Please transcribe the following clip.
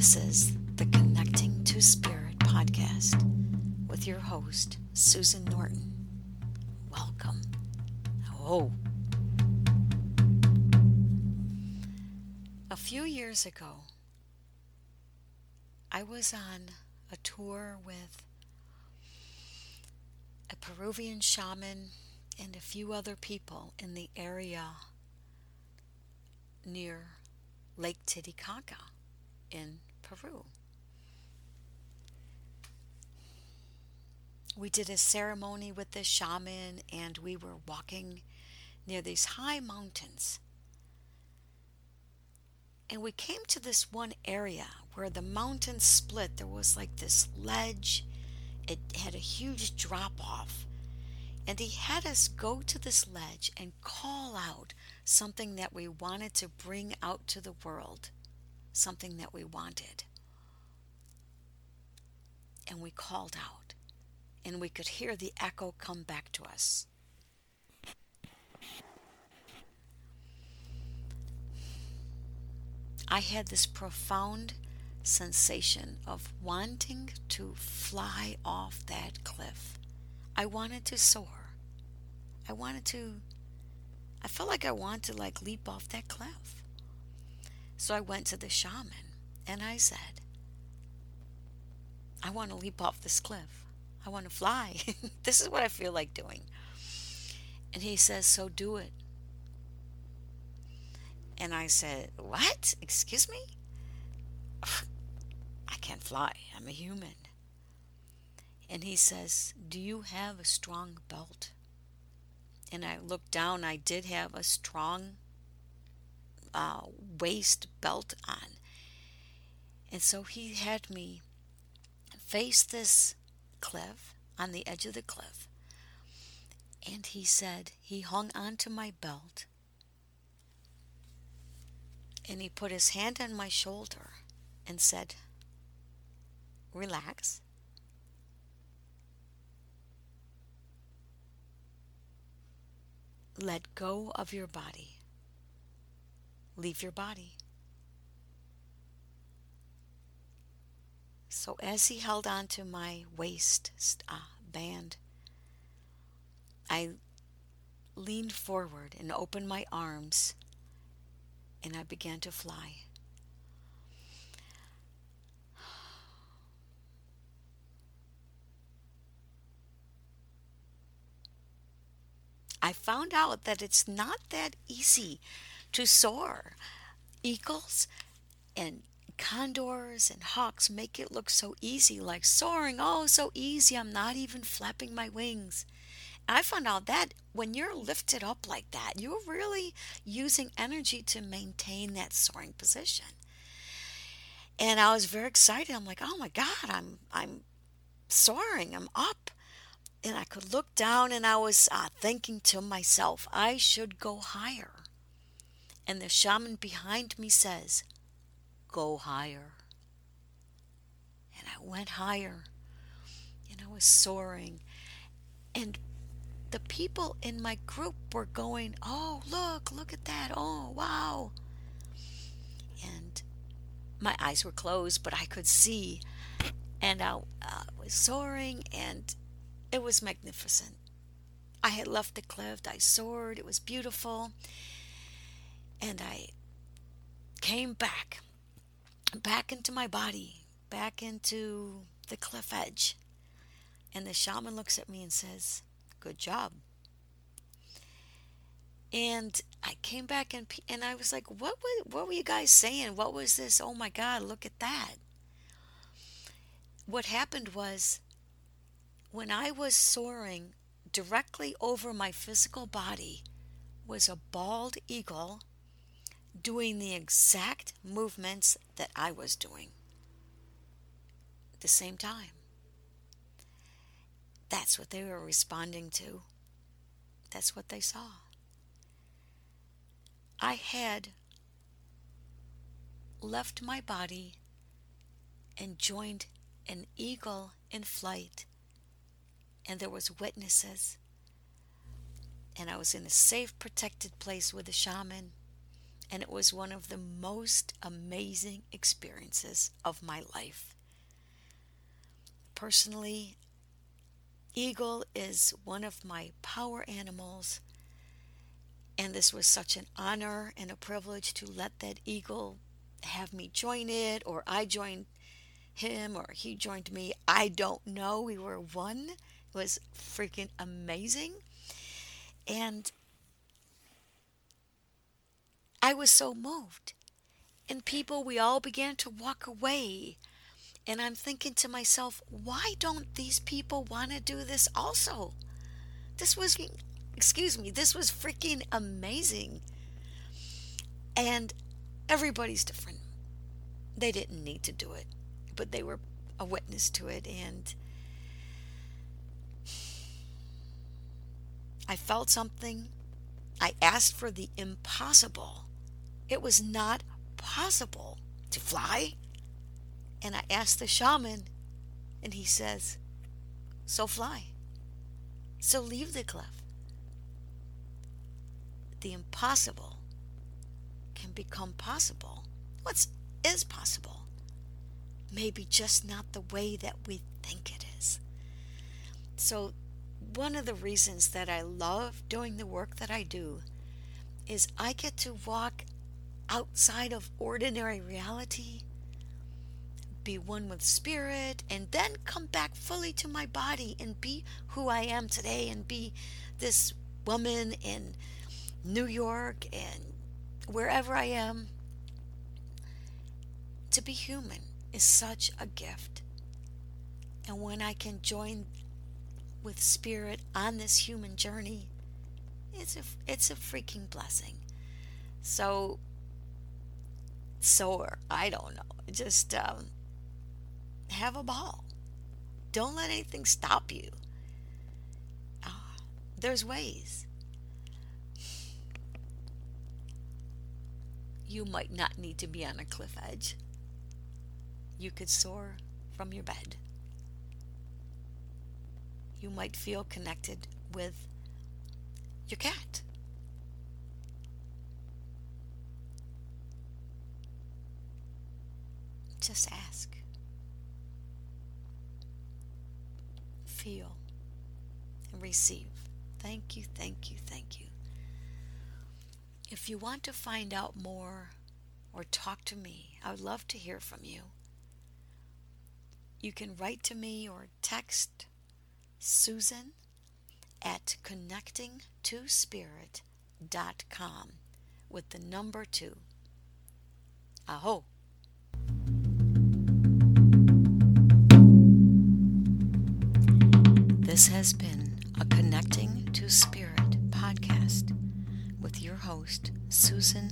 This is the Connecting to Spirit podcast with your host, Susan Norton. Welcome. Oh. A few years ago, I was on a tour with a Peruvian shaman and a few other people in the area near Lake Titicaca in Peru. We did a ceremony with the shaman and we were walking near these high mountains. And we came to this one area where the mountains split. There was like this ledge, it had a huge drop off. And he had us go to this ledge and call out something that we wanted to bring out to the world, something that we wanted. And we called out, and we could hear the echo come back to us. I had this profound sensation of wanting to fly off that cliff. I wanted to soar. I wanted to I felt like I wanted to like leap off that cliff. So I went to the shaman and I said, I want to leap off this cliff. I want to fly. this is what I feel like doing. And he says, So do it. And I said, What? Excuse me? I can't fly. I'm a human. And he says, Do you have a strong belt? and I looked down, I did have a strong uh, waist belt on. And so he had me face this cliff, on the edge of the cliff. And he said, he hung onto my belt. And he put his hand on my shoulder and said, Relax. Let go of your body. Leave your body. So as he held on to my waist uh, band, I leaned forward and opened my arms and I began to fly. I found out that it's not that easy to soar. Eagles and condors and hawks make it look so easy, like soaring. Oh, so easy. I'm not even flapping my wings. I found out that when you're lifted up like that, you're really using energy to maintain that soaring position. And I was very excited. I'm like, oh my God, I'm I'm soaring. I'm up and I could look down and I was uh, thinking to myself, I should go higher. And the shaman behind me says, Go higher. And I went higher and I was soaring. And the people in my group were going, Oh, look, look at that. Oh, wow. And my eyes were closed, but I could see. And I uh, was soaring and it was magnificent. I had left the cliff, I soared, it was beautiful, and I came back, back into my body, back into the cliff edge. And the shaman looks at me and says, Good job. And I came back and and I was like, "What were, what were you guys saying? What was this? Oh my God, look at that!" What happened was when I was soaring, directly over my physical body was a bald eagle doing the exact movements that I was doing at the same time. That's what they were responding to. That's what they saw. I had left my body and joined an eagle in flight and there was witnesses and I was in a safe protected place with a shaman And it was one of the most amazing experiences of my life. Personally, eagle is one of my power animals. And this was such an honor and a privilege to let that eagle have me join it, or I joined him, or he joined me. I don't know. We were one. It was freaking amazing. And I was so moved. And people, we all began to walk away. And I'm thinking to myself, why don't these people want to do this also? This was, excuse me, this was freaking amazing. And everybody's different. They didn't need to do it, but they were a witness to it. And I felt something. I asked for the impossible. It was not possible to fly. And I asked the shaman, and he says, So fly. So leave the cliff. The impossible can become possible. What is possible? Maybe just not the way that we think it is. So one of the reasons that I love doing the work that I do is I get to walk outside of ordinary reality, be one with spirit, and then come back fully to my body and be who I am today and be this woman in New York and wherever I am. To be human is such a gift. And when I can join with spirit on this human journey, it's a it's a freaking blessing. So so I don't know. Just um, have a ball. Don't let anything stop you. Uh, there's ways. You might not need to be on a cliff edge. You could soar from your bed you might feel connected with your cat. Just ask. Feel and receive. Thank you, thank you, thank you. If you want to find out more or talk to me, I would love to hear from you. You can write to me or text Susan at connectingtospirit.com with the number two. Aho. This has been a Connecting to Spirit podcast with your host, Susan